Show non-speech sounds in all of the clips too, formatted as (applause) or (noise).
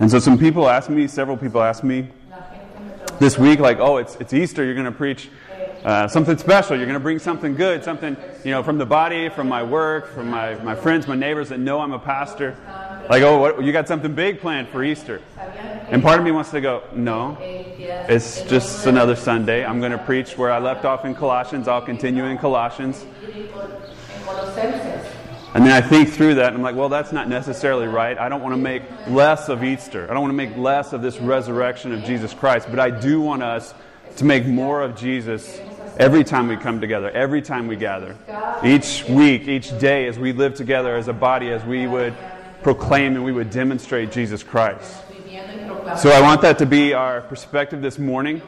And so some people asked me, several people asked me this week, like, oh, it's, it's Easter, you're going to preach uh, something special. You're going to bring something good, something, you know, from the body, from my work, from my, my friends, my neighbors that know I'm a pastor. Like, oh, what, you got something big planned for Easter. And part of me wants to go, no, it's just another Sunday. I'm going to preach where I left off in Colossians. I'll continue in Colossians. And then I think through that, and I'm like, well, that's not necessarily right. I don't want to make less of Easter. I don't want to make less of this resurrection of Jesus Christ. But I do want us to make more of Jesus every time we come together, every time we gather. Each week, each day, as we live together as a body, as we would proclaim and we would demonstrate Jesus Christ. So I want that to be our perspective this morning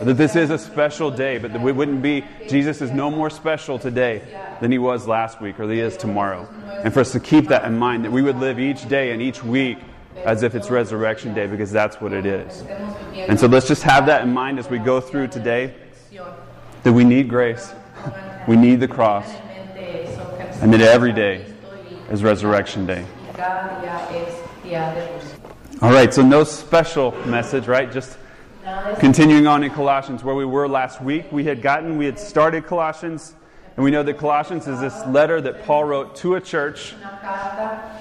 that this is a special day, but we wouldn't be, Jesus is no more special today than he was last week or he is tomorrow. And for us to keep that in mind, that we would live each day and each week as if it's resurrection day because that's what it is. And so let's just have that in mind as we go through today that we need grace, (laughs) we need the cross, and that every day is resurrection day. All right, so no special message, right? Just continuing on in Colossians where we were last week. We had gotten, we had started Colossians, and we know that Colossians is this letter that Paul wrote to a church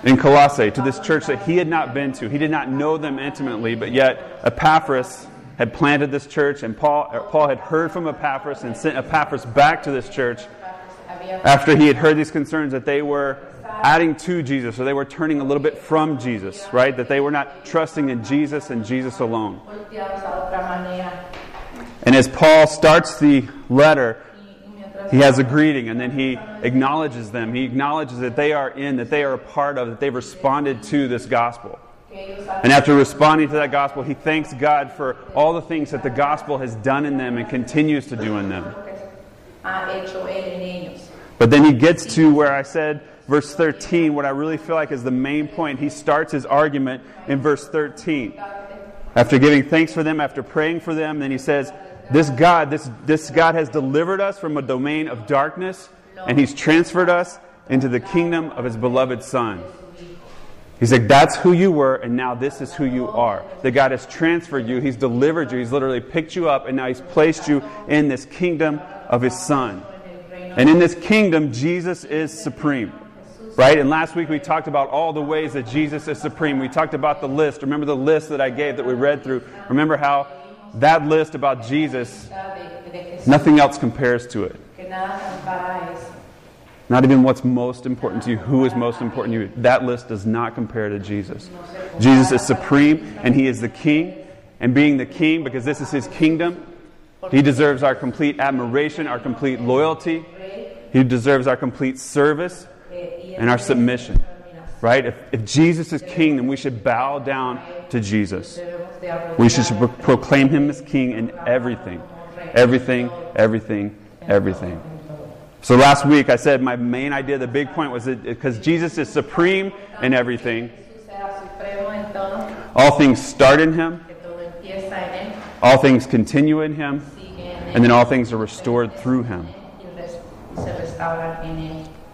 in Colossae, to this church that he had not been to. He did not know them intimately, but yet Epaphras had planted this church, and Paul, Paul had heard from Epaphras and sent Epaphras back to this church after he had heard these concerns that they were adding to Jesus, or they were turning a little bit from Jesus, right? That they were not trusting in Jesus and Jesus alone. And as Paul starts the letter, he has a greeting and then he acknowledges them. He acknowledges that they are in, that they are a part of, that they've responded to this gospel. And after responding to that gospel, he thanks God for all the things that the gospel has done in them and continues to do in them. But then he gets to where I said, verse 13, what I really feel like is the main point. He starts his argument in verse 13. After giving thanks for them, after praying for them, then he says, This God, this, this God has delivered us from a domain of darkness, and he's transferred us into the kingdom of his beloved Son. He's like, that's who you were, and now this is who you are. That God has transferred you, He's delivered you, He's literally picked you up, and now He's placed you in this kingdom of His Son. And in this kingdom, Jesus is supreme. Right? And last week we talked about all the ways that Jesus is supreme. We talked about the list. Remember the list that I gave that we read through? Remember how that list about Jesus, nothing else compares to it. Not even what's most important to you, who is most important to you. That list does not compare to Jesus. Jesus is supreme and he is the king. And being the king, because this is his kingdom, he deserves our complete admiration, our complete loyalty. He deserves our complete service and our submission. Right? If, if Jesus is king, then we should bow down to Jesus. We should pro- proclaim him as king in everything. Everything, everything, everything. So last week I said my main idea, the big point was that because Jesus is supreme in everything, all things start in him, all things continue in him, and then all things are restored through him.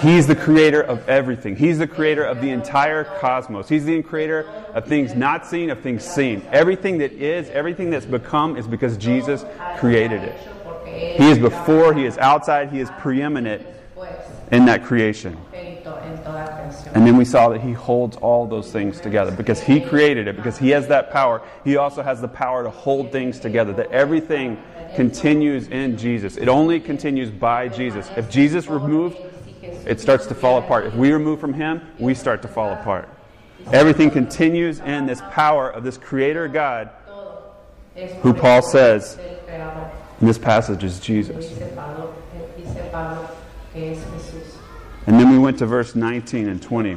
He's the creator of everything. He's the creator of the entire cosmos. He's the creator of things not seen, of things seen. Everything that is, everything that's become is because Jesus created it. He is before, He is outside, He is preeminent in that creation. And then we saw that He holds all those things together because He created it, because He has that power. He also has the power to hold things together, that everything continues in Jesus. It only continues by Jesus. If Jesus removed, it starts to fall apart. If we remove from Him, we start to fall apart. Everything continues in this power of this Creator God, who Paul says in this passage is Jesus. And then we went to verse 19 and 20.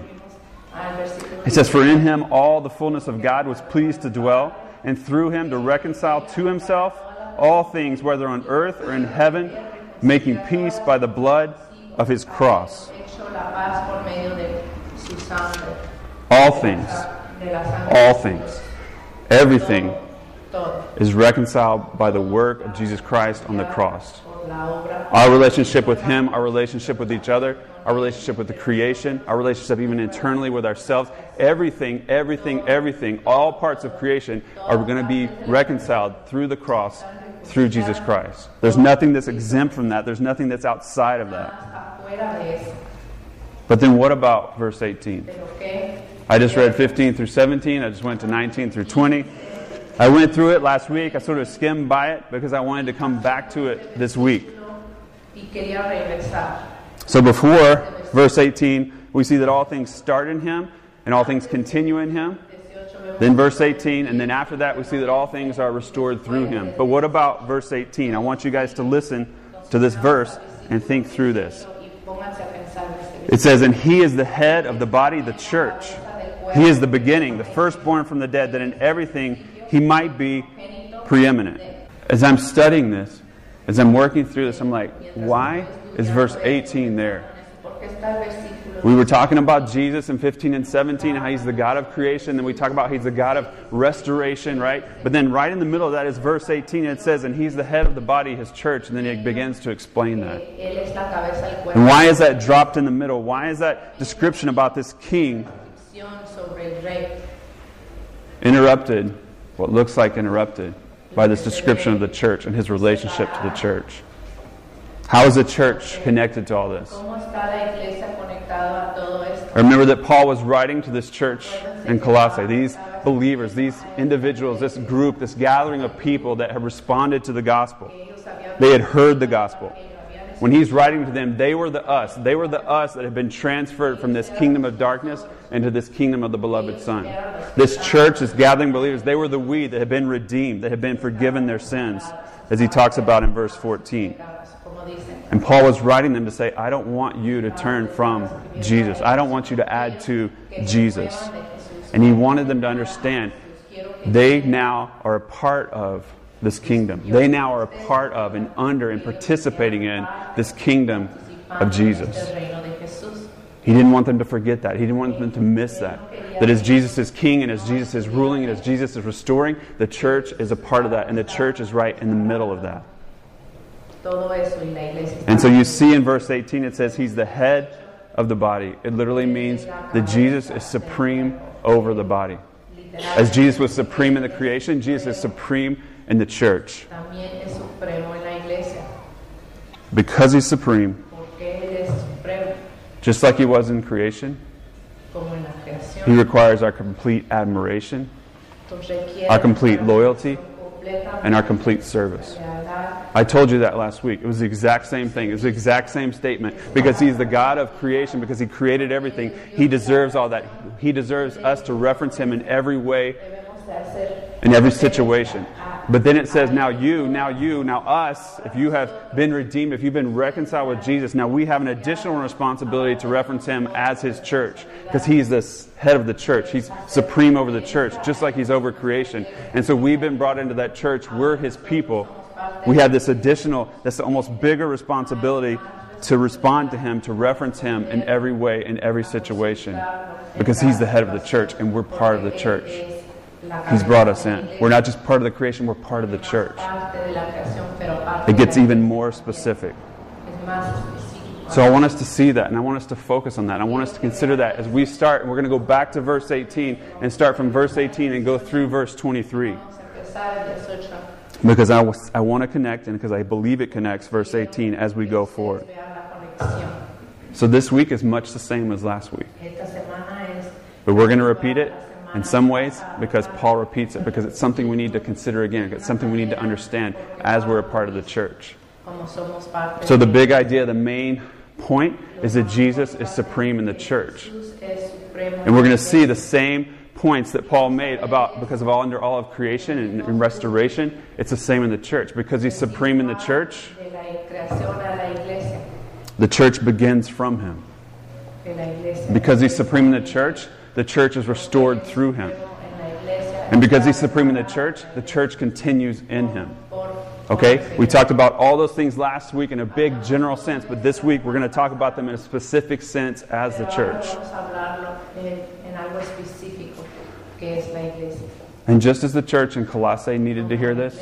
It says, For in him all the fullness of God was pleased to dwell, and through him to reconcile to himself all things, whether on earth or in heaven, making peace by the blood of his cross. All things, all things, everything is reconciled by the work of Jesus Christ on the cross. Our relationship with Him, our relationship with each other, our relationship with the creation, our relationship even internally with ourselves, everything, everything, everything, all parts of creation are going to be reconciled through the cross, through Jesus Christ. There's nothing that's exempt from that, there's nothing that's outside of that. But then what about verse 18? I just read 15 through 17. I just went to 19 through 20. I went through it last week. I sort of skimmed by it because I wanted to come back to it this week. So before verse 18, we see that all things start in Him and all things continue in Him. 18 vemos Then verse 18, and then after that, we see that all things are restored through Him. But what about verse 18? I want you guys to listen to this verse and think through this. It says, And He is the head of the body, the church. He is the beginning, the firstborn from the dead, that in everything He might be preeminent. As I'm studying this, as I'm working through this, I'm like, why is verse 18 there? Porque está el versículo We were talking about Jesus in 15 and 17, how he's the God of creation. Then we talk about he's the God of restoration, right? But then right in the middle of that is verse 18. And it says, and he's the head of the body, his church. And then he begins to explain that. Eh, él es la cabeza del cuerpo. And why is that dropped in the middle? Why is that description about this king Acción sobre el rey. interrupted, what looks like interrupted, by this description of the church and his relationship to the church? How is the church connected to all this? ¿Cómo está la iglesia conectado a todo esto? I remember that Paul was writing to this church in Colossae, these believers, these individuals, this group, this gathering of people that had responded to the gospel. They had heard the gospel. When he's writing to them, they were the us. They were the us that had been transferred from this kingdom of darkness into this kingdom of the beloved Son. This church, this gathering of believers, they were the we that had been redeemed, that had been forgiven their sins, as he talks about in verse 14. And Paul was writing them to say, I don't want you to turn from Jesus. I don't want you to add to Jesus. And he wanted them to understand they now are a part of this kingdom. They now are a part of and under and participating in this kingdom of Jesus. He didn't want them to forget that. He didn't want them to miss that. That as Jesus is king and as Jesus is ruling and as Jesus is restoring, the church is a part of that. And the church is right in the middle of that. Todo eso y la iglesia. And so you see in verse 18, it says he's the head of the body. It literally means that Jesus is supreme over the body. As Jesus was supreme in the creation, Jesus is supreme in the church. También es supremo en la iglesia. Because he's supreme, Porque Él es supremo, just like he was in creation, como en la he requires our complete admiration, our complete loyalty, and our complete service. I told you that last week. It was the exact same thing. It was the exact same statement. Because He's the God of creation, because He created everything, He deserves all that. He deserves us to reference Him in every way, in every situation. But then it says, now you, now you, now us, if you have been redeemed, if you've been reconciled with Jesus, now we have an additional responsibility to reference Him as His church. Because He's the head of the church. He's supreme over the church, just like He's over creation. And so we've been brought into that church. We're His people. We have this additional, this almost bigger responsibility to respond to Him, to reference Him in every way, in every situation. Because He's the head of the church and we're part of the church. He's brought us in. We're not just part of the creation, we're part of the church. It gets even more specific. So I want us to see that and I want us to focus on that. I want us to consider that as we start. We're going to go back to verse 18 and start from verse 18 and go through verse 23. Vamos a empezar el 18. Because I, was, I want to connect and because I believe it connects verse 18 as we go forward. So this week is much the same as last week. But we're going to repeat it in some ways because Paul repeats it because it's something we need to consider again. It's something we need to understand as we're a part of the church. como somos parte So the big idea, the main point is that Jesus is supreme in the church. Jesús es supremo. And we're going to see the same points that Paul made about because of all under all of creation and, and restoration, it's the same in the church. Because he's supreme in the church, de la creación a la iglesia, the church begins from him. de la iglesia. Because he's supreme in the church, the church is restored through him. And because he's supreme in the church, the church continues in him. Okay? We talked about all those things last week in a big general sense, but this week we're going to talk about them in a specific sense as the church. And just as the church in Colossae needed to hear this,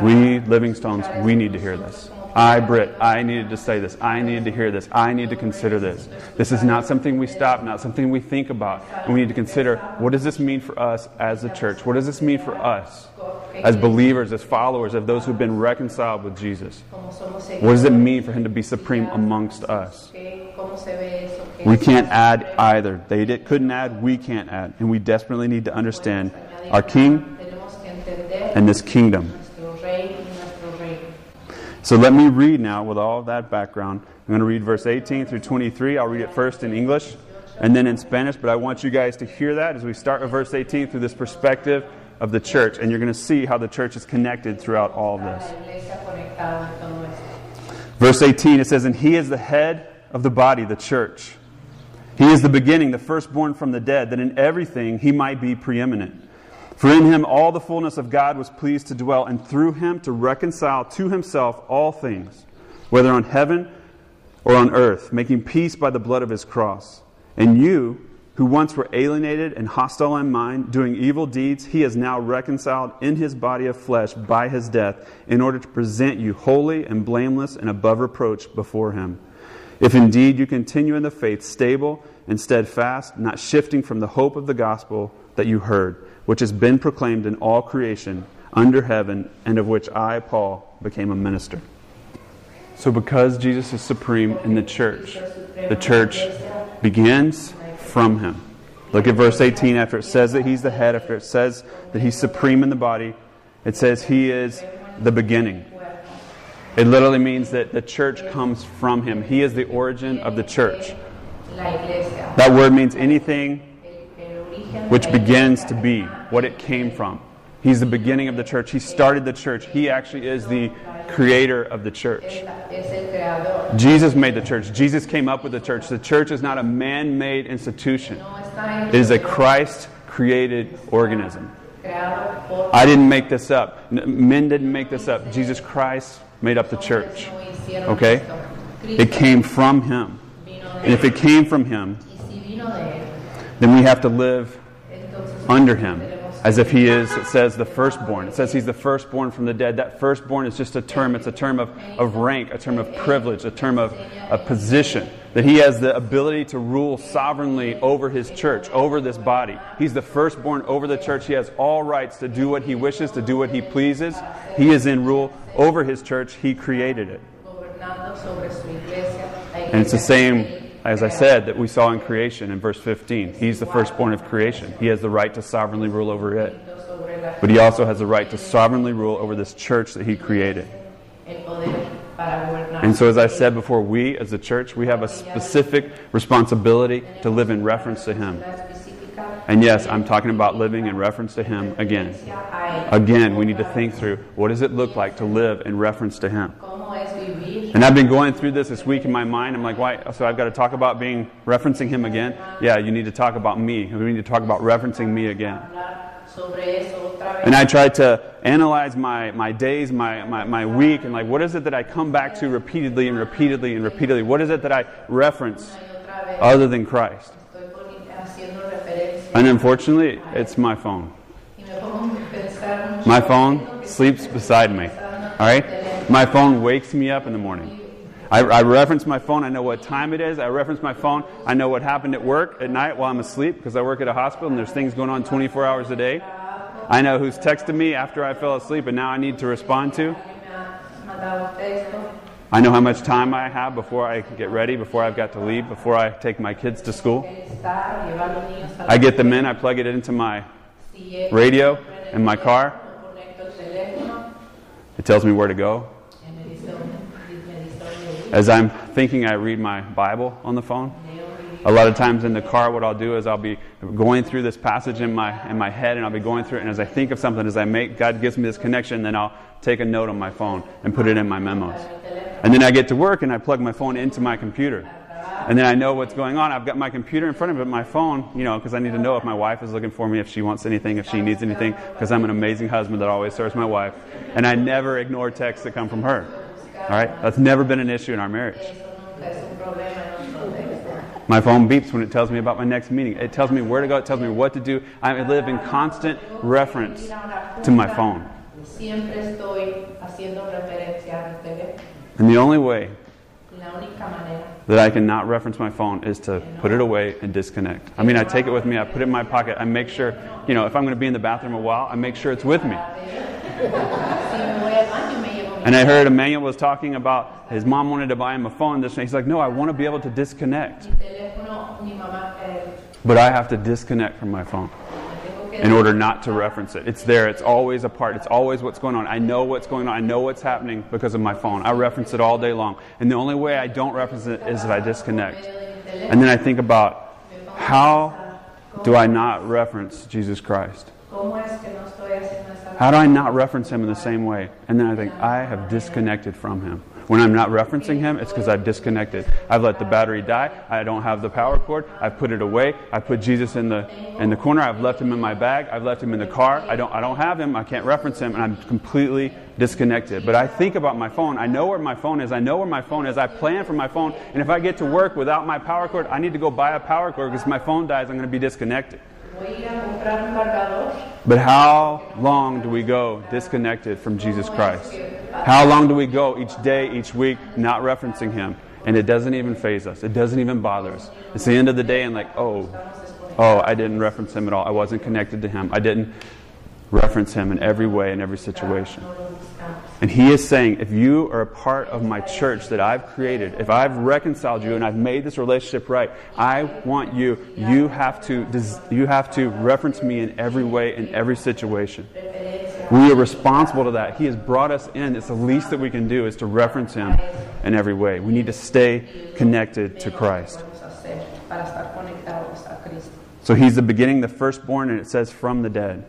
we, Living Stones, we need to hear this. I, Britt, I needed to say this. I needed to hear this. I need to consider this. This is not something we stop, not something we think about. And we need to consider what does this mean for us as the church? What does this mean for us as believers, as followers of those who've been reconciled with Jesus? What does it mean for him to be supreme amongst us? We can't add either. They did, couldn't add, we can't add. And we desperately need to understand our King and this kingdom. So let me read now with all of that background. I'm going to read verse 18 through 23. I'll read it first in English and then in Spanish, but I want you guys to hear that as we start with verse 18 through this perspective of the church. And you're going to see how the church is connected throughout all of this. Verse 18, it says, And he is the head of the body, the church. He is the beginning, the firstborn from the dead, that in everything he might be preeminent. For in him all the fullness of God was pleased to dwell, and through him to reconcile to himself all things, whether on heaven or on earth, making peace by the blood of his cross. And you, who once were alienated and hostile in mind, doing evil deeds, he is now reconciled in his body of flesh by his death, in order to present you holy and blameless and above reproach before him. If indeed you continue in the faith, stable and steadfast, not shifting from the hope of the gospel that you heard, which has been proclaimed in all creation under heaven, and of which I, Paul, became a minister. So, because Jesus is supreme in the church, the church begins from him. Look at verse 18 after it says that he's the head, after it says that he's supreme in the body, it says he is the beginning. It literally means that the church comes from him. He is the origin of the church. That word means anything El, el origen which begins to be, what it came from. He's the beginning of the church. He started the church. He actually is the creator of the church. Jesus made the church. Jesus came up with the church. The church is not a man made institution, it is a Christ created organism. I didn't make this up. Men didn't make this up. Jesus Christ made up the church. Okay? It came from him. And if it came from him, then we have to live under him as if he is, it says, the firstborn. It says he's the firstborn from the dead. That firstborn is just a term. It's a term of, of rank, a term of privilege, a term of, of position. That he has the ability to rule sovereignly over his church, over this body. He's the firstborn over the church. He has all rights to do what he wishes, to do what he pleases. He is in rule over his church. He created it. And it's the same, as I said, that we saw in creation in verse 15. He's the firstborn of creation. He has the right to sovereignly rule over it. But he also has the right to sovereignly rule over this church that he created. And so, as I said before, we as a church, we have a specific responsibility to live in reference to him. And yes, I'm talking about living in reference to him again. Again, we need to think through what does it look like to live in reference to him? ¿Cómo es vivir? And I've been going through this this week in my mind. I'm like, why? So I've got to talk about being referencing him again? Yeah, you need to talk about me. We need to talk about referencing me again. Hablar sobre eso otra vez. And I tried to analyze my, my days, my, my, my week, and like, what is it that I come back to repeatedly and repeatedly and repeatedly? What is it that I reference Y otra vez other than Christ? estoy poni- haciendo referencia And unfortunately, it's my phone. y me pongo a pensar mucho My phone sleeps beside me. All right? My phone wakes me up in the morning. I, I reference my phone. I know what time it is. I reference my phone. I know what happened at work at night while I'm asleep because I work at a hospital and there's things going on 24 hours a day. I know who's texted me after I fell asleep and now I need to respond to. I know how much time I have before I get ready, before I've got to leave, before I take my kids to school. I get them in, I plug it into my radio in my car. It tells me where to go. y me dice dónde- me dice dónde ir. As I'm thinking, I read my Bible on the phone. A lot of times in the car, what I'll do is I'll be going through this passage in my in my head, and I'll be going through it. And as I think of something, as I make God gives me this connection, then I'll take a note on my phone and put it in my memos. And then I get to work and I plug my phone into my computer. And then I know what's going on. I've got my computer in front of it, my phone, you know, because I need to know if my wife is looking for me, if she wants anything, if she needs anything, because I'm an amazing husband that always serves my wife. And I never ignore texts that come from her. All right? That's never been an issue in our marriage. Eso nunca es un problema en nuestro texto. My phone beeps when it tells me about my next meeting. It tells me where to go, it tells me what to do. I live in constant reference to my phone. Siempre estoy haciendo referencia a mi teléfono. And the only way Y la única manera that I can not reference my phone is to put it away and disconnect. I mean, I take it with me, I put it in my pocket, I make sure, you know, if I'm going to be in the bathroom a while, I make sure it's with me. si me voy al baño me llevo mi And I heard Emmanuel was talking about his mom wanted to buy him a phone. This, he's like, no, I want to be able to disconnect, teléfono, mi mamá, eh, but I have to disconnect from my phone. In order not to reference it. It's there. It's always a part. It's always what's going on. I know what's going on. I know what's happening because of my phone. I reference it all day long. And the only way I don't reference it is if I disconnect. And then I think about how do I not reference Jesus Christ? ¿Cómo es que no estoy haciendo esa How do I not reference him in the same way? And then I think, I have disconnected from him. When I'm not referencing him, it's because I've disconnected. I've let the battery die. I don't have the power cord. I've put it away. I put Jesus in the in the corner. I've left him in my bag. I've left him in the car. I don't I don't have him. I can't reference him, and I'm completely disconnected. But I think about my phone. I know where my phone is. I know where my phone is. I plan for my phone. And if I get to work without my power cord, I need to go buy a power cord because my phone dies. I'm going to be disconnected. Voy a ir a comprar un cargador. But how long do we go disconnected from Jesus Christ? How long do we go each day, each week, not referencing Him? And it doesn't even faze us. It doesn't even bother us. It's the end of the day, and like, oh, oh, I didn't reference Him at all. I wasn't connected to Him. I didn't reference Him in every way, in every situation. And he is saying, if you are a part of my church that I've created, if I've reconciled you and I've made this relationship right, I want you, you have to, you have to reference me in every way, in every situation. We are responsible to that. He has brought us in. It's the least that we can do is to reference him in every way. We need to stay connected to Christ. So he's the beginning, the firstborn, and it says from the dead.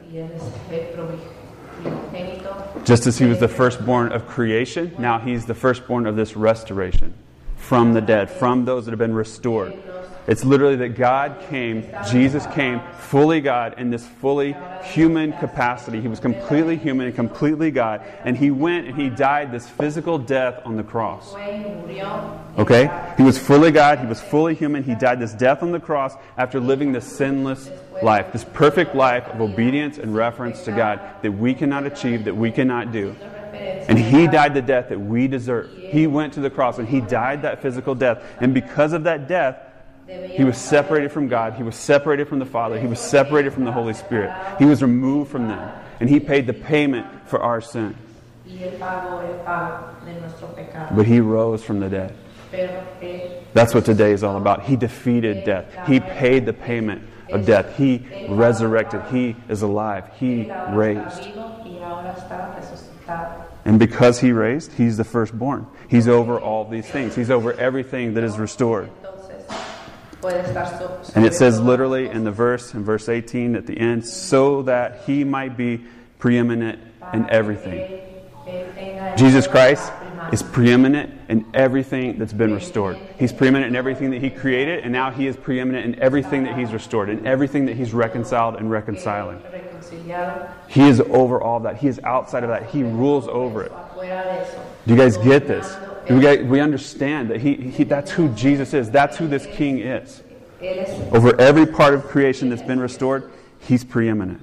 Y Él es el provi- primogénito. Just as he was the firstborn of creation, now he's the firstborn of this restoration from the dead, from those that have been restored. It's literally that God came, Jesus came, fully God in this fully human capacity. He was completely human and completely God. And he went and he died this physical death on the cross. Okay? He was fully God, he was fully human. He died this death on the cross after living this sinless life, this perfect life of obedience and reference to God that we cannot achieve, that we cannot do. And he died the death that we deserve. He went to the cross and he died that physical death. And because of that death, he was separated from God. He was separated from the Father. He was separated from the Holy Spirit. He was removed from them. And he paid the payment for our sin. Y Él pagó el pago de nuestro pecado. But he rose from the dead. That's what today is all about. He defeated death. He paid the payment of death. He resurrected. He is alive. He raised. Está vivo y ahora está resucitado. And because he raised, he's the firstborn. He's over all these things. He's over everything that is restored. Entonces, puede estar so- And it says literally in the verse, in verse 18 at the end, so that he might be preeminent in everything. Jesus Christ is preeminent in everything that's been restored. He's preeminent in everything that he created, and now he is preeminent in everything that he's restored, in everything that he's reconciled and reconciling. He is over all that. He is outside of that. He rules over it. Do you guys get this? Do we, we understand that he, he, that's who Jesus is. That's who this king is. Over every part of creation that's been restored, he's preeminent.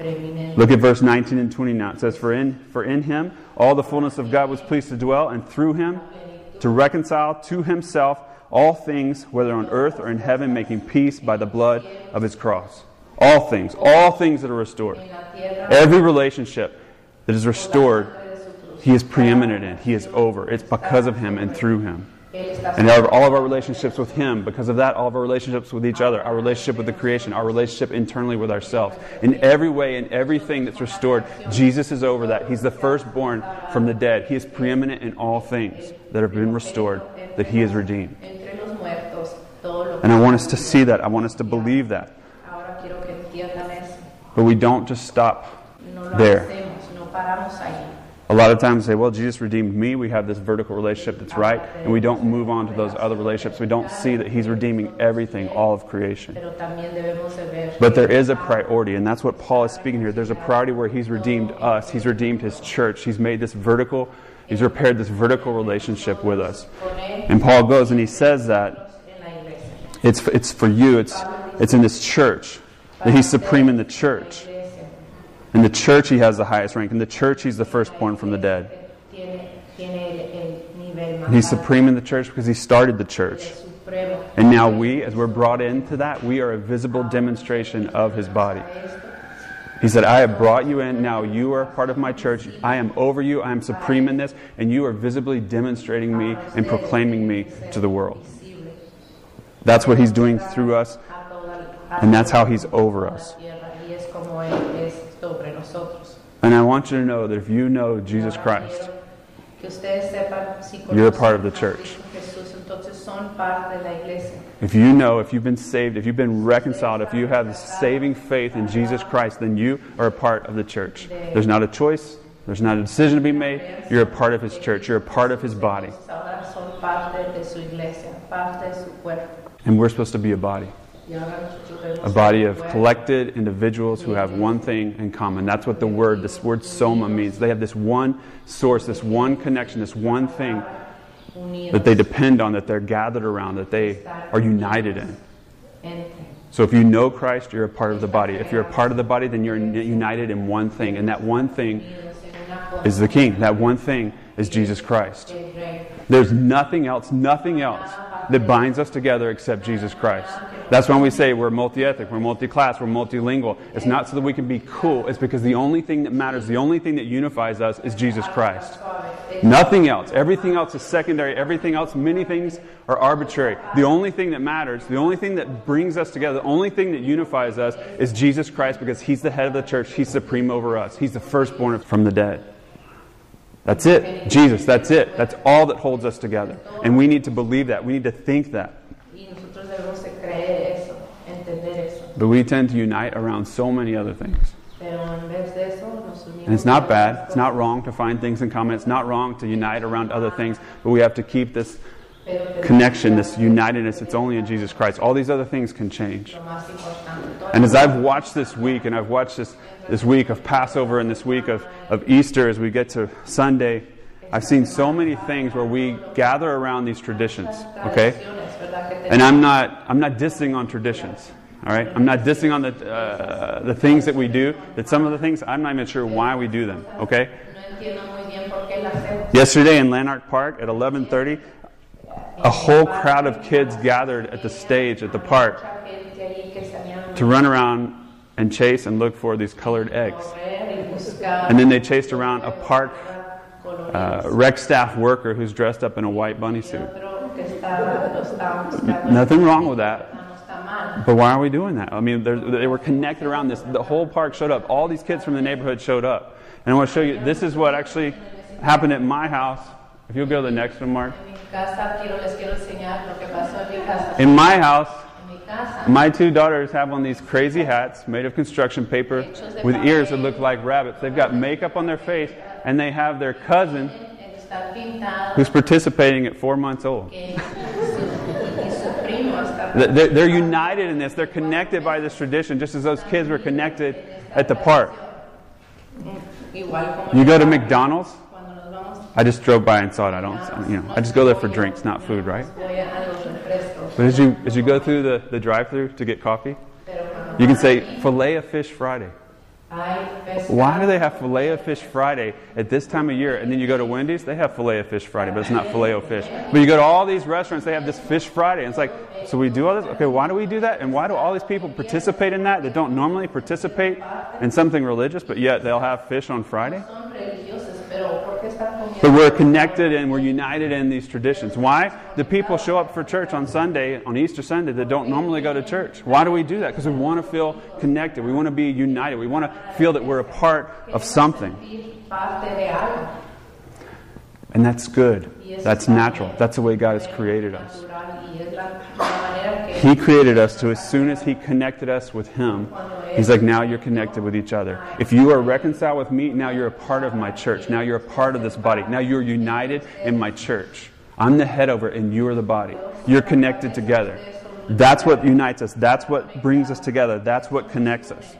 Él es preeminente. Look at verse 19 and 20 now. It says, for in, for in him all the fullness of God was pleased to dwell, and through him to reconcile to himself all things, whether on earth or in heaven, making peace by the blood of his cross. All things, all things that are restored. En la tierra, Every relationship that is restored, he is preeminent in. He is over. It's because of him and through him. And all of- our relationships with Him, because of that, all of our relationships with each other, our relationship with the creation, our relationship internally with ourselves. In every way, in everything that's restored, Jesus is over that. He's the firstborn from the dead. He is preeminent in all things that have been restored, that He is redeemed. And I want us to see that. I want us to believe that. But we don't just stop there. Hacemos, no paramos ahí. A lot of times say, well, Jesus redeemed me. We have this vertical relationship that's right. And we don't move on to those other relationships. We don't see that He's redeeming everything, all of creation. Pero también debemos de ver But there is a priority, and that's what Paul is speaking here. There's a priority where he's redeemed us, he's redeemed his church, he's made this vertical, he's repaired this vertical relationship with us. And Paul goes and he says that en la iglesia. it's, it's for you, it's, it's in this church, that he's supreme in the church. In the church, he has the highest rank. In the church, he's the firstborn from the dead. he's supreme in the church because he started the church. And now we, as we're brought into that, we are a visible demonstration of his body. He said, I have brought you in. Now you are part of my church. I am over you. I am supreme in this. And you are visibly demonstrating me and proclaiming me to the world. That's what he's doing through us. And that's how he's over us. Tierra, y es como Él es sobre nosotros. And I want you to know that if you know Jesus Christ, quiero Que ustedes sepan si You're a part of the church. Cristo Jesús, entonces son parte de la iglesia. if you know, if you've been saved, if you've been reconciled, if you have the saving faith in Jesus Christ, then you are a part of the church. There's not a choice. There's not a decision to be made. You're a part of his church. You're a part of his body. Entonces ahora son parte de su iglesia, parte de su cuerpo. And we're supposed to be a body. A body of collected individuals who have one thing in common. That's what the word, this word soma means. They have this one source, this one connection, this one thing that they depend on, that they're gathered around, that they are united in. So if you know Christ, you're a part of the body. If you're a part of the body, then you're united in one thing. And that one thing is the King. That one thing is Jesus Christ. There's nothing else, nothing else that binds us together except Jesus Christ. That's when we say we're multi ethnic, we're multi class, we're multilingual. It's not so that we can be cool, it's because the only thing that matters, the only thing that unifies us is Jesus Christ. Nothing else. Everything else is secondary. Everything else, many things are arbitrary. The only thing that matters, the only thing that brings us together, the only thing that unifies us is Jesus Christ because He's the head of the church. He's supreme over us. He's the firstborn from the dead. That's it. Jesus, that's it. That's all that holds us together. And we need to believe that. We need to think that. Y nosotros debemos de creer eso, entender eso. But we tend to unite around so many other things. Pero en vez de eso nos unimos. And it's not bad. It's not wrong to find things in common. It's not wrong to unite around other things. But we have to keep this cosas. Pero tenemos connection, this unitedness. It's only in Jesus Christ. All these other things can change. And as I've watched this week, and I've watched this, this week of Passover and this week of, of Easter as we get to Sunday, I've seen so many things where we gather around these traditions, okay? And I'm not, I'm not dissing on traditions, all right? I'm not dissing on the, uh, the things that we do, that some of the things, I'm not even sure why we do them, okay? Yesterday in Lanark Park at 11:30, a whole crowd of kids gathered at the stage at the park Mucha gente ahí que salían to run around and chase and look for these colored eggs. a correr y buscar And then they chased around a park uh, rec staff worker who's dressed up in a white bunny suit. otro que está, lo está buscando. Nothing wrong with that. No está mal. But why are we doing that? I mean, they're- were connected around this. The whole park showed up. All these kids from the neighborhood showed up. And I want to show you, this is what actually happened at my house. If you'll go to the next one, Mark. En mi casa quiero, les quiero enseñar lo que pasó en mi casa. In my house, En mi casa. My two daughters have on these crazy hats made of construction paper with ears that look like rabbits. They've got makeup on their face, and they have their cousin who's participating at four months old. They're, united in this. They're connected by this tradition, just as those kids were connected at the park. You go to McDonald's. I just drove by and saw it. I don't, you know, I just go there for drinks, not food, right? But as you as you go through the, the drive-through to get coffee, you can say fillet of fish Friday. Why do they have filet of fish Friday at this time of year? And then you go to Wendy's, they have filet of fish Friday, but it's not filet of fish. But you go to all these restaurants, they have this fish Friday. And it's like, so we do all this? Okay, why do we do that? And why do all these people participate in that that don't normally participate in something religious, but yet they'll have fish on Friday? Son religiosos, pero ¿por qué están comiendo? But we're connected and we're united in these traditions. Why do people show up for church on Sunday, on Easter Sunday, that don't normally go to church? Why do we do that? Because we want to feel connected. We want to be united. We want to feel that we're a part of something. sentir parte de algo. And that's good. That's natural. That's the way God has created us. Natural, y es la, la manera que He created us to, as soon as He connected us with Him, He's like, now you're connected with each other. If you are reconciled with me, now you're a part of my church. Now you're a part of this body. Now you're united in my church. I'm the head over and you are the body. You're connected together. That's what unites us. That's what brings us together. That's what connects us.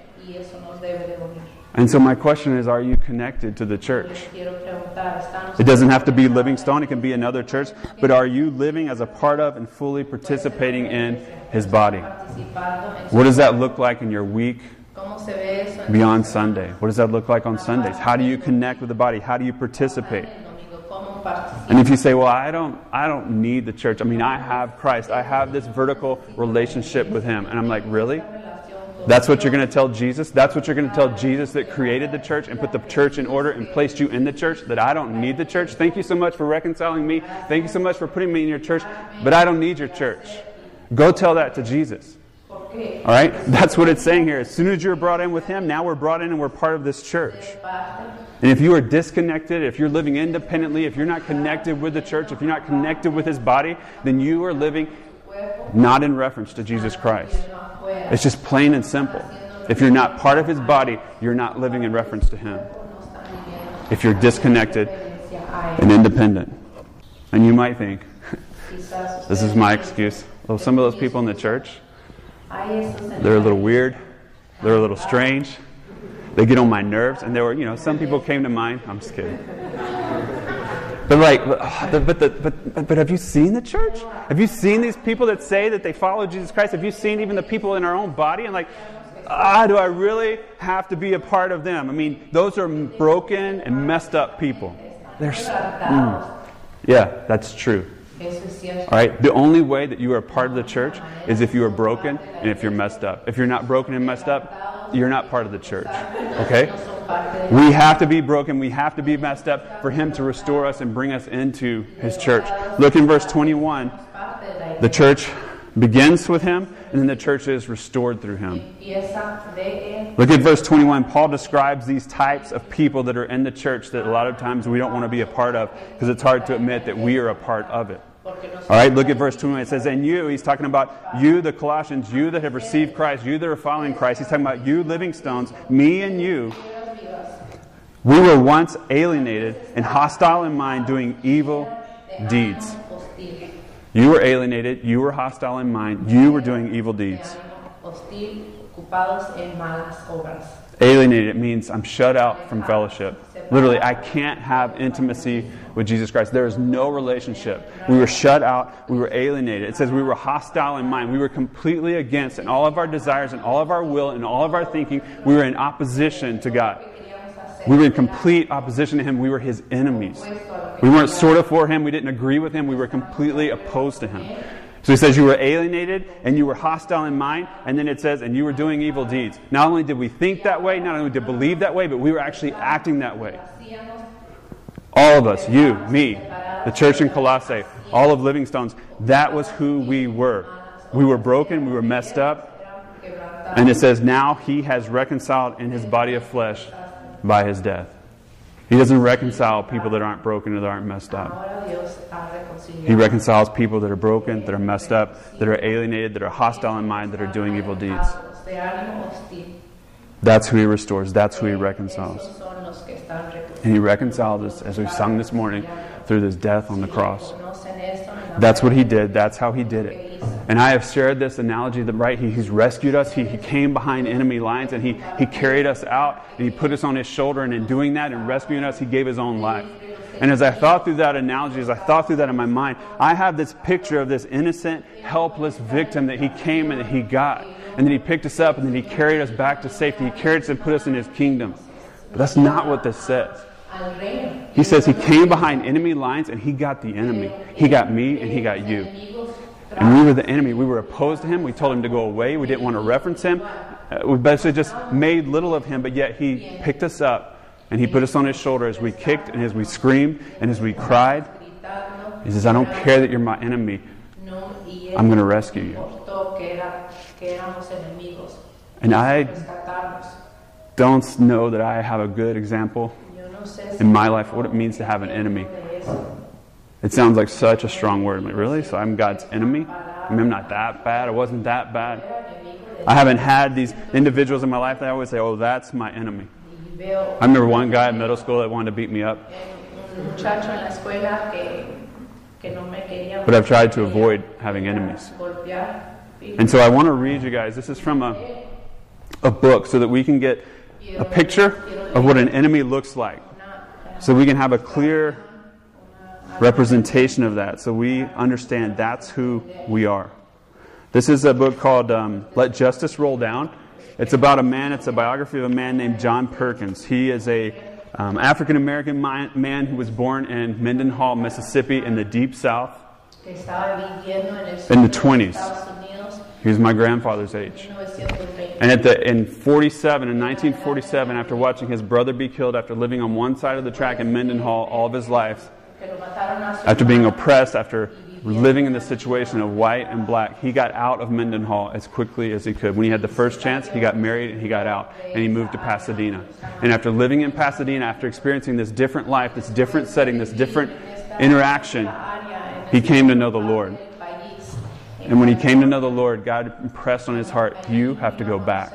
And so my question is, are you connected to the church? Quiero preguntar, ¿estamos It doesn't have to be Livingstone, it can be another church, but are you living as a part of and fully participating in his body? What does that look like in your week ¿Cómo se ve eso en beyond Sunday? What does that look like on Sundays? How do you connect with the body? How do you participate? And if you say, "Well, I don't I don't need the church. I mean, I have Christ. I have this vertical relationship with him." And I'm like, "Really? That's what you're going to tell Jesus? That's what you're going to tell Jesus that created the church and put the church in order and placed you in the church? That I don't need the church? Thank you so much for reconciling me. Thank you so much for putting me in your church, but I don't need your church. Go tell that to Jesus. All right? That's what it's saying here. As soon as you're brought in with him, now we're brought in and we're part of this church. And if you are disconnected, if you're living independently, if you're not connected with the church, if you're not connected with his body, then you are living not in reference to Jesus Christ. It's just plain and simple. If you're not part of his body, you're not living in reference to him. If you're disconnected and independent. And you might think, (laughs) this is my excuse. Well, some of those people in the church, they're a little weird, they're a little strange, they get on my nerves, and there were, you know, some people came to mind. I'm just kidding. But like, but, but, but, but have you seen the church? Have you seen these people that say that they follow Jesus Christ? Have you seen even the people in our own body? And like, ah, do I really have to be a part of them? I mean, those are broken and messed up people. They're, s- mm. yeah, that's true. All right. The only way that you are part of the church is if you are broken and if you're messed up. If you're not broken and messed up, you're not part of the church. Okay. We have to be broken. We have to be messed up for Him to restore us and bring us into His church. Look in verse 21. parte de la The church begins with Him, and then the church is restored through Him. Look at verse 21. Paul describes these types of people that are in the church that a lot of times we don't want to be a part of because it's hard to admit that we are a part of it. All right, look at verse 21. It says, And you, he's talking about you, the Colossians, you that have received Christ, you that are following Christ. He's talking about you, living stones, me and you. We were once alienated and hostile in mind, doing evil deeds. You were alienated, you were hostile in mind, you were doing evil deeds. Alienated means I'm shut out from fellowship. Literally, I can't have intimacy with Jesus Christ. There is no relationship. We were shut out. We were alienated. It says we were hostile in mind. We were completely against, in all of our desires and all of our will and all of our thinking, we were in opposition to God. We were in complete opposition to Him. We were His enemies. We weren't sort of for Him. We didn't agree with Him. We were completely opposed to Him. So he says you were alienated and you were hostile in mind, and then it says, and you were doing evil deeds. Not only did we think that way, not only did we believe that way, but we were actually acting that way. All of us, you, me, the church in Colossae, all of Livingstones, that was who we were. We were broken, we were messed up, and it says, now he has reconciled in his body of flesh by his death. He doesn't reconcile people that aren't broken or that aren't messed up. He reconciles people that are broken, that are messed up, that are alienated, that are hostile in mind, that are doing evil deeds. That's who he restores. That's who he reconciles. And he reconciles us, as we sung this morning, through his death on the cross. That's what he did. That's how he did it. And I have shared this analogy that, right, he, he's rescued us. He, he came behind enemy lines and he, he carried us out and he put us on his shoulder. And in doing that and rescuing us, he gave his own life. And as I thought through that analogy, as I thought through that in my mind, I have this picture of this innocent, helpless victim that he came and that he got. And then he picked us up and then he carried us back to safety. He carried us and put us in his kingdom. But that's not what this says. He says he came behind enemy lines and he got the enemy. He got me and he got you. And we were the enemy. We were opposed to him. We told him to go away. We didn't want to reference him. Uh, we basically just made little of him, but yet he picked us up and he put us on his shoulder as we kicked and as we screamed and as we cried. He says, I don't care that you're my enemy. I'm going to rescue you. And I don't know that I have a good example in my life what it means to have an enemy. It sounds like such a strong word. I'm like, really? So I'm God's enemy? I mean, I'm not that bad. I wasn't that bad. I haven't had these individuals in my life that I always say, oh, that's my enemy. I remember one guy in middle school that wanted to beat me up, but I've tried to avoid having enemies. And so I want to read you guys. This is from a, a book so that we can get a picture of what an enemy looks like. So we can have a clear representation of that. So we understand that's who we are. This is a book called um, Let Justice Roll Down. It's about a man, it's a biography of a man named John Perkins. He is a um, African American man who was born in Mendenhall, Mississippi, in the deep south. que estaba viviendo en el In the 20s. Estados He was my grandfather's age. And at the, in 47, in 1947, after watching his brother be killed after living on one side of the track in Mendenhall all of his life, after being oppressed, after living in the situation of white and black, he got out of Mendenhall as quickly as he could. When he had the first chance, he got married and he got out and he moved to Pasadena. And after living in Pasadena, after experiencing this different life, this different setting, this different interaction, he came to know the Lord. And when he came to know the Lord, God impressed on his heart, you have to go back.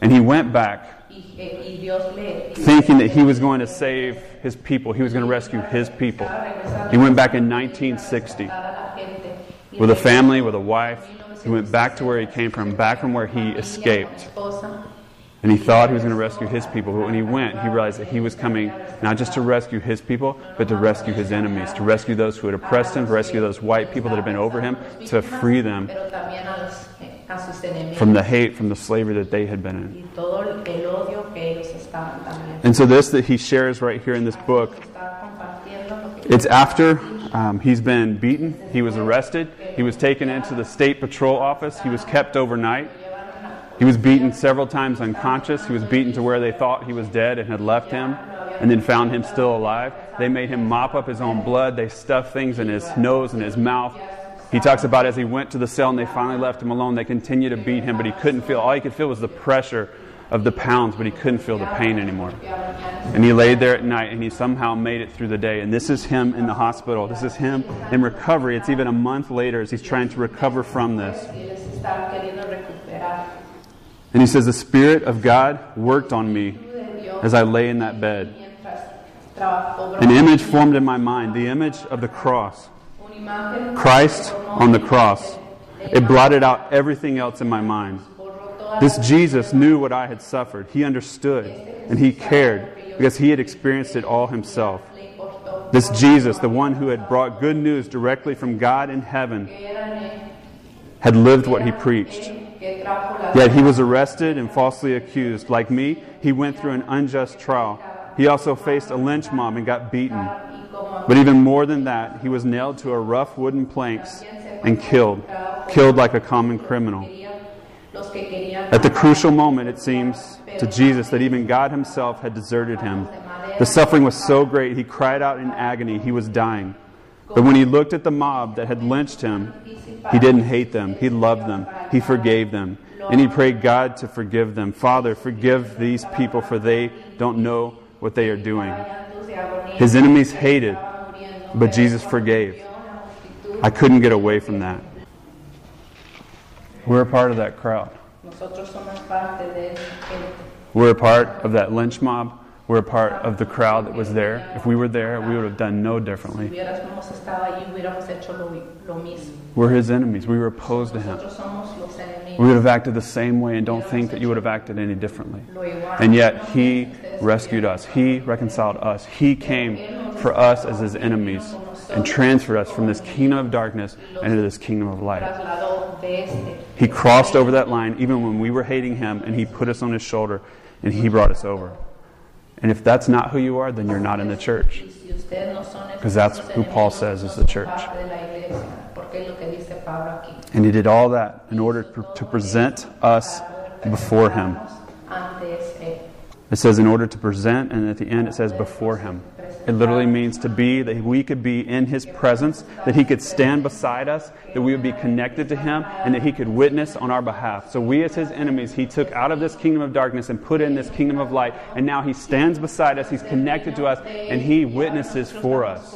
And he went back thinking that he was going to save his people, he was going to rescue his people. He went back in 1960 a la gente. Y with a family, with a wife. He went back to where he came from, back from where he escaped. And he thought he was going to rescue his people. But when he went, he realized that he was coming not just to rescue his people, but to rescue his enemies, to rescue those who had oppressed him, to rescue those white people that had been over him, to free them a, sus enemigos. from the hate, from the slavery that they had been in. y todo el odio que ellos estaban también. And so, this that he shares right here in this book Está compartiendo lo que It's after um, he's been beaten, he was arrested, he was taken into the state patrol office, he was kept overnight. He was beaten several times unconscious. He was beaten to where they thought he was dead and had left him, and then found him still alive. They made him mop up his own blood. They stuffed things in his nose and his mouth. He talks about as he went to the cell and they finally left him alone, they continued to beat him, but he couldn't feel, all he could feel was the pressure of the pounds, but he couldn't feel the pain anymore. And he laid there at night and he somehow made it through the day. And this is him in the hospital. This is him in recovery. It's even a month later as he's trying to recover from this. And he says, The Spirit of God worked on me as I lay in that bed. An image formed in my mind, the image of the cross. Christ on the cross. It blotted out everything else in my mind. This Jesus knew what I had suffered. He understood and he cared because he had experienced it all himself. This Jesus, the one who had brought good news directly from God in heaven, had lived what he preached. Yet he was arrested and falsely accused. Like me, he went through an unjust trial. He also faced a lynch mob and got beaten. But even more than that, he was nailed to a rough wooden planks and killed, killed like a common criminal. At the crucial moment, it seems to Jesus that even God himself had deserted him. The suffering was so great, he cried out in agony. He was dying. But when he looked at the mob that had lynched him, he didn't hate them. He loved them. He forgave them. And he prayed God to forgive them. Father, forgive these people, for they don't know what they are doing. Llantos de agonía His enemies hated, but Jesus forgave. I couldn't get away from that. We're a part of that crowd. nosotros somos parte de esa gente We're a part of that lynch mob. We're a part of the crowd that was there. If we were there, we would have done no differently. hubiéramos estado allí hubiéramos hecho lo, lo mismo We're his enemies. We were opposed to him. nosotros somos los enemigos We would have acted the same way and don't think that you would have acted any differently. And yet, he rescued us. He reconciled us. He came for us as his enemies and transferred us from this kingdom of darkness into this kingdom of light. trasladó de este He crossed over that line even when we were hating him, and he put us on his shoulder and he brought us over. And if that's not who you are, then you're not in the church. Because that's who Paul says is the church. And he did all that in order to present us before him. It says in order to present, and at the end it says before him. It literally means to be, that we could be in His presence, that He could stand beside us, that we would be connected to Him, and that He could witness on our behalf. So, we as His enemies, He took out of this kingdom of darkness and put in this kingdom of light, and now He stands beside us, He's connected to us, and He witnesses for us.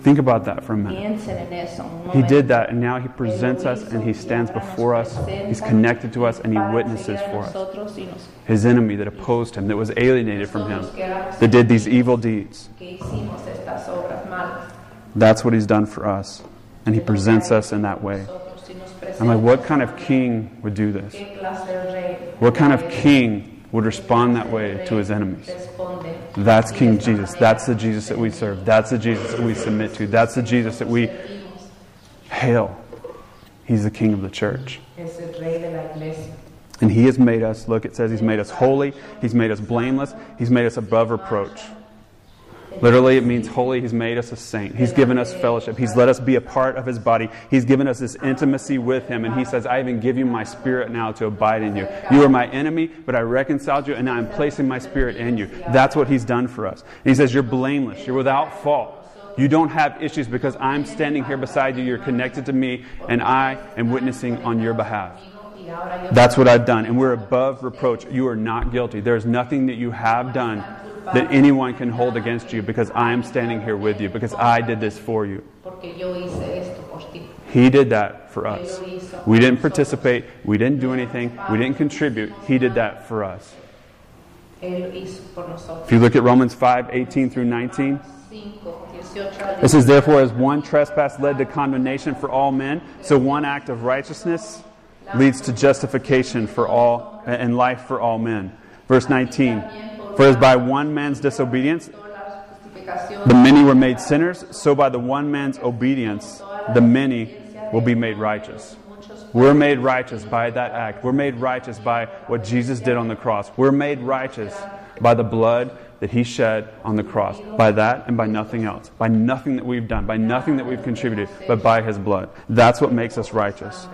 Conectados y Él es nuestro testigo. Think about that for a minute. Piensen en eso. un He did that, and now He presents us, and He stands before us. He's connected to us, and He witnesses for us. nosotros y nos- His enemy that opposed Him, that was alienated from Him, that did these evil deeds. que hicimos estas obras malas. That's what He's done for us. And He presents us in that way. Nosotros y nos I'm like, what kind of king would do this? ¿Qué clase de rey What kind of king would respond that way to his enemies? That's King Jesus. That's the Jesus that we serve. That's the Jesus that we submit to. That's the Jesus that we hail. He's the king of the church. And he has made us, look, it says he's made us holy, he's made us blameless, he's made us above reproach. Literally, it means holy. He's made us a saint. He's given us fellowship. He's let us be a part of His body. He's given us this intimacy with Him. And He says, I even give you my spirit now to abide in you. You were my enemy, but I reconciled you, and now I'm placing my spirit in you. That's what He's done for us. And He says, You're blameless. You're without fault. You don't have issues because I'm standing here beside you. You're connected to me, and I am witnessing on your behalf. That's what I've done. And we're above reproach. You are not guilty. There's nothing that you have done that anyone can hold against you because I am standing here with you, because I did this for you. porque yo hice esto por ti. He did that for us. We didn't participate. We didn't do anything. We didn't contribute. He did that for us. Él lo hizo por nosotros. If you look at Romans 5 18 through 19, 5, 18 it says, Therefore, as one trespass led to condemnation for all men, so one act of righteousness leads to justification for all and life for all men. Verse 19, For as by one man's disobedience the many were made sinners, so by the one man's obedience the many will be made righteous. We're made righteous by that act. We're made righteous by what Jesus did on the cross. We're made righteous by the blood that he shed on the cross. By that and by nothing else. By nothing that we've done, by nothing that we've contributed, but by his blood. That's what makes us righteous.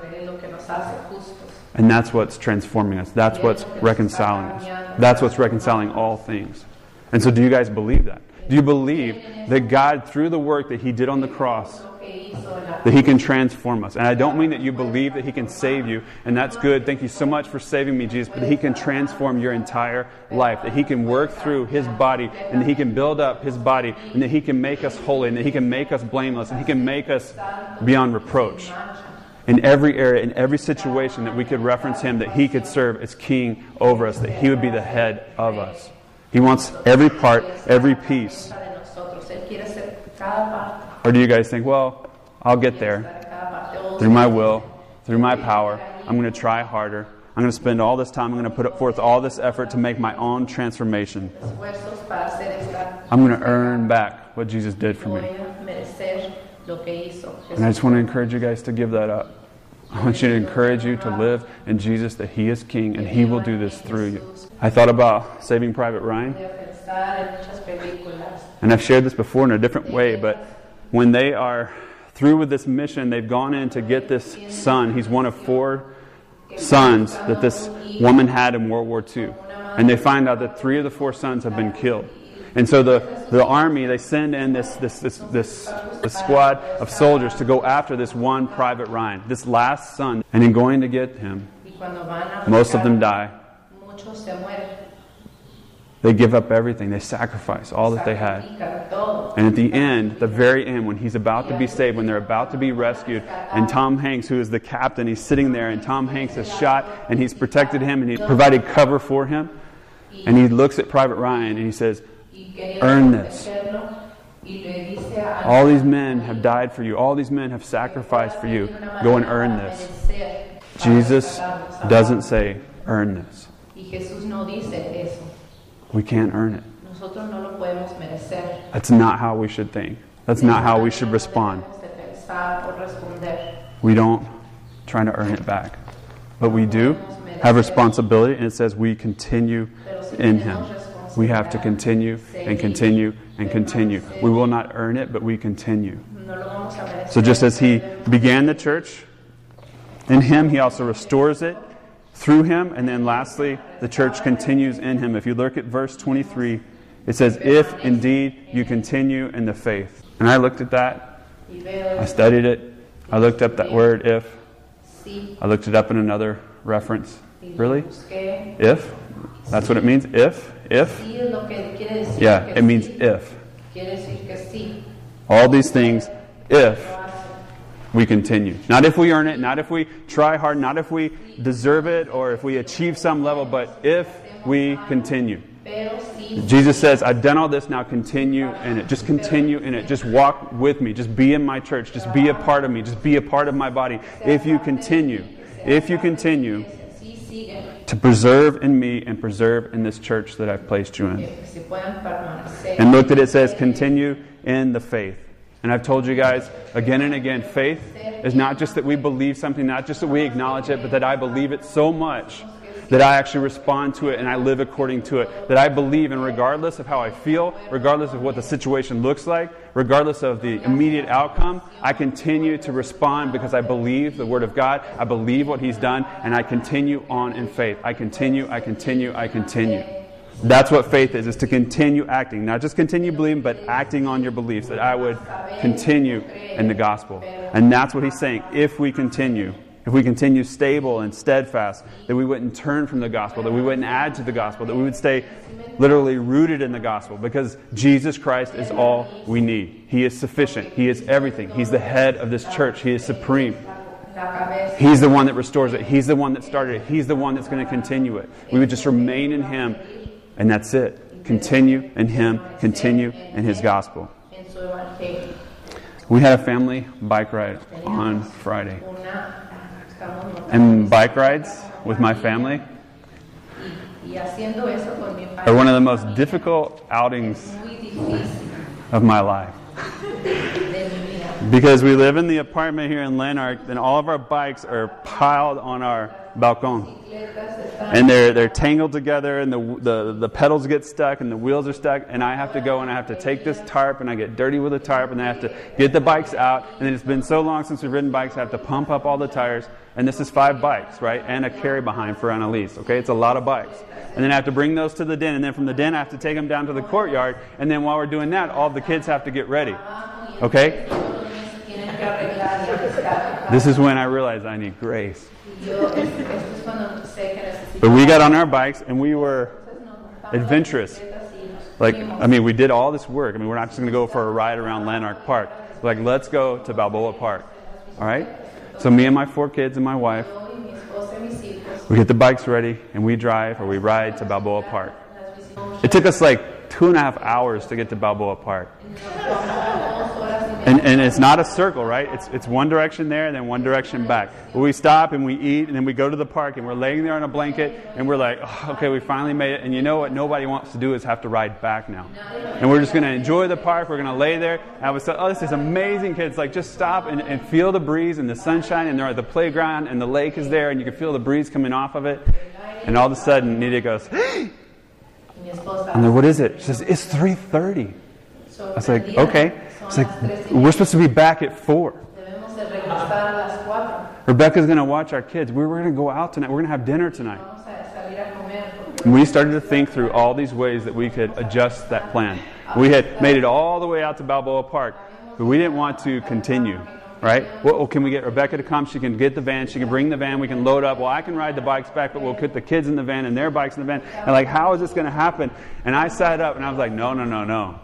And that's what's transforming us. That's what's reconciling us. That's what's reconciling all things. And so, do you guys believe that? Do you believe that God, through the work that He did on the cross, that He can transform us? And I don't mean that you believe that He can save you, and that's good. Thank you so much for saving me, Jesus. But He can transform your entire life, that He can work through His body, and that He can build up His body, and that He can make us holy, and that He can make us blameless, and He can make us beyond reproach in every area, in every situation that we could reference him, that he could serve as king over us, that he would be the head of us. He wants every part, every piece. Or do you guys think, well, I'll get there through my will, through my power. I'm going to try harder. I'm going to spend all this time. I'm going to put forth all this effort to make my own transformation. I'm going to earn back what Jesus did for me. Lo que hizo And I just want to encourage you guys to give that up. I want you to encourage you to live in Jesus, that He is King, and He will do this through you. I thought about Saving Private Ryan, and I've shared this before in a different way, but when they are through with this mission, they've gone in to get this son. He's one of four sons that this woman had in World War II. And they find out that three of the four sons have been killed. And so the, the army, they send in this, this, this, this, this squad of soldiers to go after this one Private Ryan, this last son. And in going to get him, most of them die. They give up everything, they sacrifice all that they had. And at the end, the very end, when he's about to be saved, when they're about to be rescued, and Tom Hanks, who is the captain, he's sitting there, and Tom Hanks is shot, and he's protected him, and he's provided cover for him. And he looks at Private Ryan, and he says, Earn this. protegerlo, y le dice a All these men have died for you, all these men have sacrificed for you. Go and earn this. Jesus doesn't say, earn this. Y Jesús no dice eso. We can't earn it. Nosotros no lo podemos merecer. That's not how we should think. That's not how we should respond. Debemos de pensar o responder. We don't try to earn it back. But we do have responsibility, and it says we continue in Him. We have to continue and continue and continue. We will not earn it, but we continue. So just as He began the church, in Him He also restores it through Him, and then lastly, the church continues in Him. If you look at verse 23, It says, if indeed you continue in the faith. And I looked at that. I studied it. I looked up that word, if. I looked it up in another reference. Really? If? That's what it means? If? If? Sí es lo que quiere decir. Yeah, it means if. Quiere decir que sí. All these things, if we continue. Not if we earn it, not if we try hard, not if we deserve it or if we achieve some level, but if we continue. Jesus says, I've done all this, now continue in it. Just continue in it. Just walk with me. Just be in my church. Just be a part of me. Just be a part of my body. If you continue, if you continue. To preserve in me and preserve in this church that I've placed you in. And look at it, it says, continue in the faith. And I've told you guys again and again, faith is not just that we believe something, not just that we acknowledge it, but that I believe it so much that I actually respond to it and I live according to it. That I believe, and regardless of how I feel, regardless of what the situation looks like, regardless of the immediate outcome, I continue to respond because I believe the Word of God, I believe what He's done, and I continue on in faith. I continue, I continue, I continue. That's what faith is, is to continue acting. Not just continue believing, but acting on your beliefs. That I would continue in the gospel. And that's what he's saying. If we continue, if we continue stable and steadfast, that we wouldn't turn from the gospel, that we wouldn't add to the gospel, that we would stay literally rooted in the gospel, because Jesus Christ is all we need. He is sufficient. He is everything. He's the head of this church. He is supreme. He's the one that restores it. He's the one that started it. He's the one that's going to continue it. We would just remain in Him, and that's it. Continue in Him, continue in His gospel. We had a family bike ride on Friday. Una. Estamos notando And bike rides with my family Y, y haciendo eso con mi are one of the most difficult outings of my life. (laughs) de mi vida. Because we live in the apartment here in Lanark, and all of our bikes are piled on our balcony. And they're they're tangled together and the, the the pedals get stuck and the wheels are stuck and I have to go and I have to take this tarp and I get dirty with the tarp and I have to get the bikes out and then it's been so long since we've ridden bikes I have to pump up all the tires and this is five bikes right and a carry behind for Annalise okay it's a lot of bikes and then I have to bring those to the den and then from the den I have to take them down to the courtyard and then while we're doing that all the kids have to get ready okay this is when I realize I need grace but we got on our bikes and we were adventurous. Like. I mean, we did all this work. I mean, we're not just going to go for a ride around Lanark Park. Like, let's go to Balboa Park. All right? So, me and my four kids and my wife, we get the bikes ready and we drive or we ride to Balboa Park. It took us like two and a half hours to get to Balboa Park. And, and it's not a circle, right? It's, it's one direction there and then one direction back. We stop and we eat and then we go to the park and we're laying there on a blanket and we're like, oh, okay, we finally made it. And you know what nobody wants to do is have to ride back now. And we're just going to enjoy the park. We're going to lay there. And I was like, oh, this is amazing, kids. Like, just stop and, and feel the breeze and the sunshine. And they're at the playground and the lake is there and you can feel the breeze coming off of it. And all of a sudden, Nidia goes, Y mi esposa. I'm like, what is it? She says, it's 3.30. I was like, okay. It's like, las tres y we're supposed to be back at 4. Debemos de regresar a las cuatro. Rebecca's going to watch our kids. We We're going to go out tonight. We're going to have dinner tonight. Vamos a salir a comer. porque And we started to think through all these ways that we could adjust that plan. We had made it all the way out to Balboa Park, but we didn't want to continue. Right? Well, can we get Rebecca to come? She can get the van. She can bring the van. We can load up. Well, I can ride the bikes back, but we'll put the kids in the van and their bikes in the van. And like, how is this going to happen? And I sat up and I was like, no, no, no, no.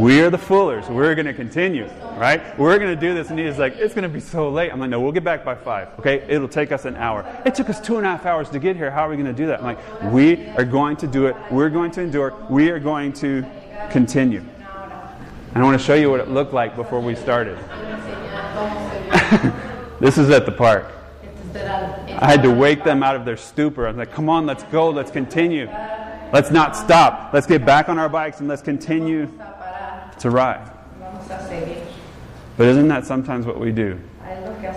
We're the foolers. We're going to continue, right? We're going to do this. And he's like, it's going to be so late. I'm like, no, we'll get back by five, okay? It'll take us an hour. It took us two and a half hours to get here. How are we going to do that? I'm like, we are going to do it. We're going to endure. We are going to continue. And I want to show you what it looked like before we started. (laughs) This is at the park. I had to wake them out of their stupor. I was like, come on, let's go, let's continue. Let's not stop. Let's get back on our bikes and let's continue to ride. But isn't that sometimes what we do?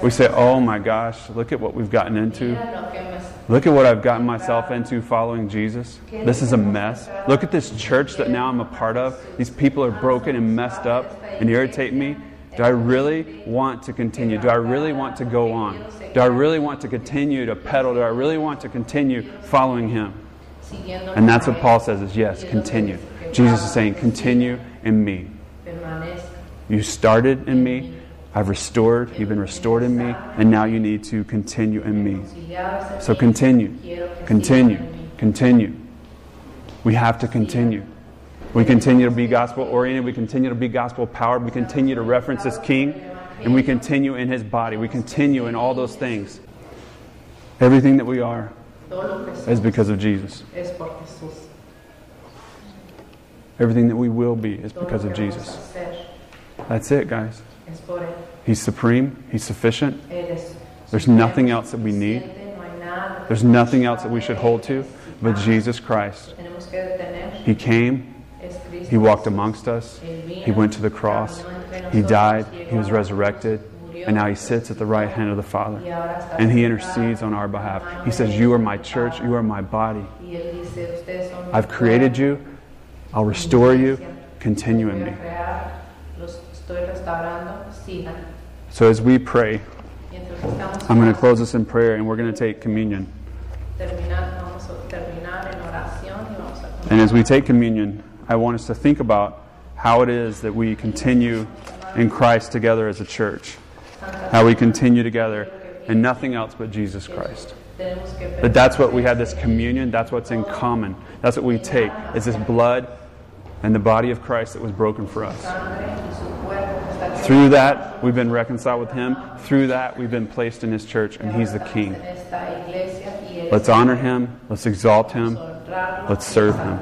We say, oh my gosh, look at what we've gotten into. Look at what I've gotten myself into following Jesus. This is a mess. Look at this church that now I'm a part of. These people are broken and messed up and irritate me. Do I really want to continue? Do I really want to go on? Do I really want to continue to pedal? Do I really want to continue following Him? And that's what Paul says is yes, continue. Jesus is saying, continue in me. You started in me. I've restored. You've been restored in me. And now you need to continue in me. So continue. Continue. Continue. We have to continue. We continue to be gospel oriented. We continue to be gospel powered. We continue to reference this King. And we continue in his body. We continue in all those things. Everything that we are is because of Jesus. Es por Jesús. Everything that we will be is because of que vamos a Jesus. That's it, guys. es por Él. He's supreme. He's sufficient. There's nothing else that we need. suficiente, no hay nada que There's nothing else that we should hold to but Jesus Christ. Tenemos que detener. He came. He walked amongst us. He went to the cross. He died. He was a la cruz, resurrected. And now he sits at the right hand of the Father. y ahora está And he intercedes on our behalf. a la mano He says, You are my church. You are my body. Y él dice, "Ustedes son mi I've created you. I'll restore you. Continue in me. So as we pray, I'm going to close this in prayer and we're going to take communion. And as we take communion, I want us to think about how it is that we continue in Christ together as a church. How we continue together in nothing else but Jesus Christ. That that's what we have this communion, that's what's in common. That's what we take. Is this blood and the body of Christ that was broken for us. Through that, we've been reconciled with him. Through that, we've been placed in his church and he's the king. Let's honor him, let's exalt him, let's serve him.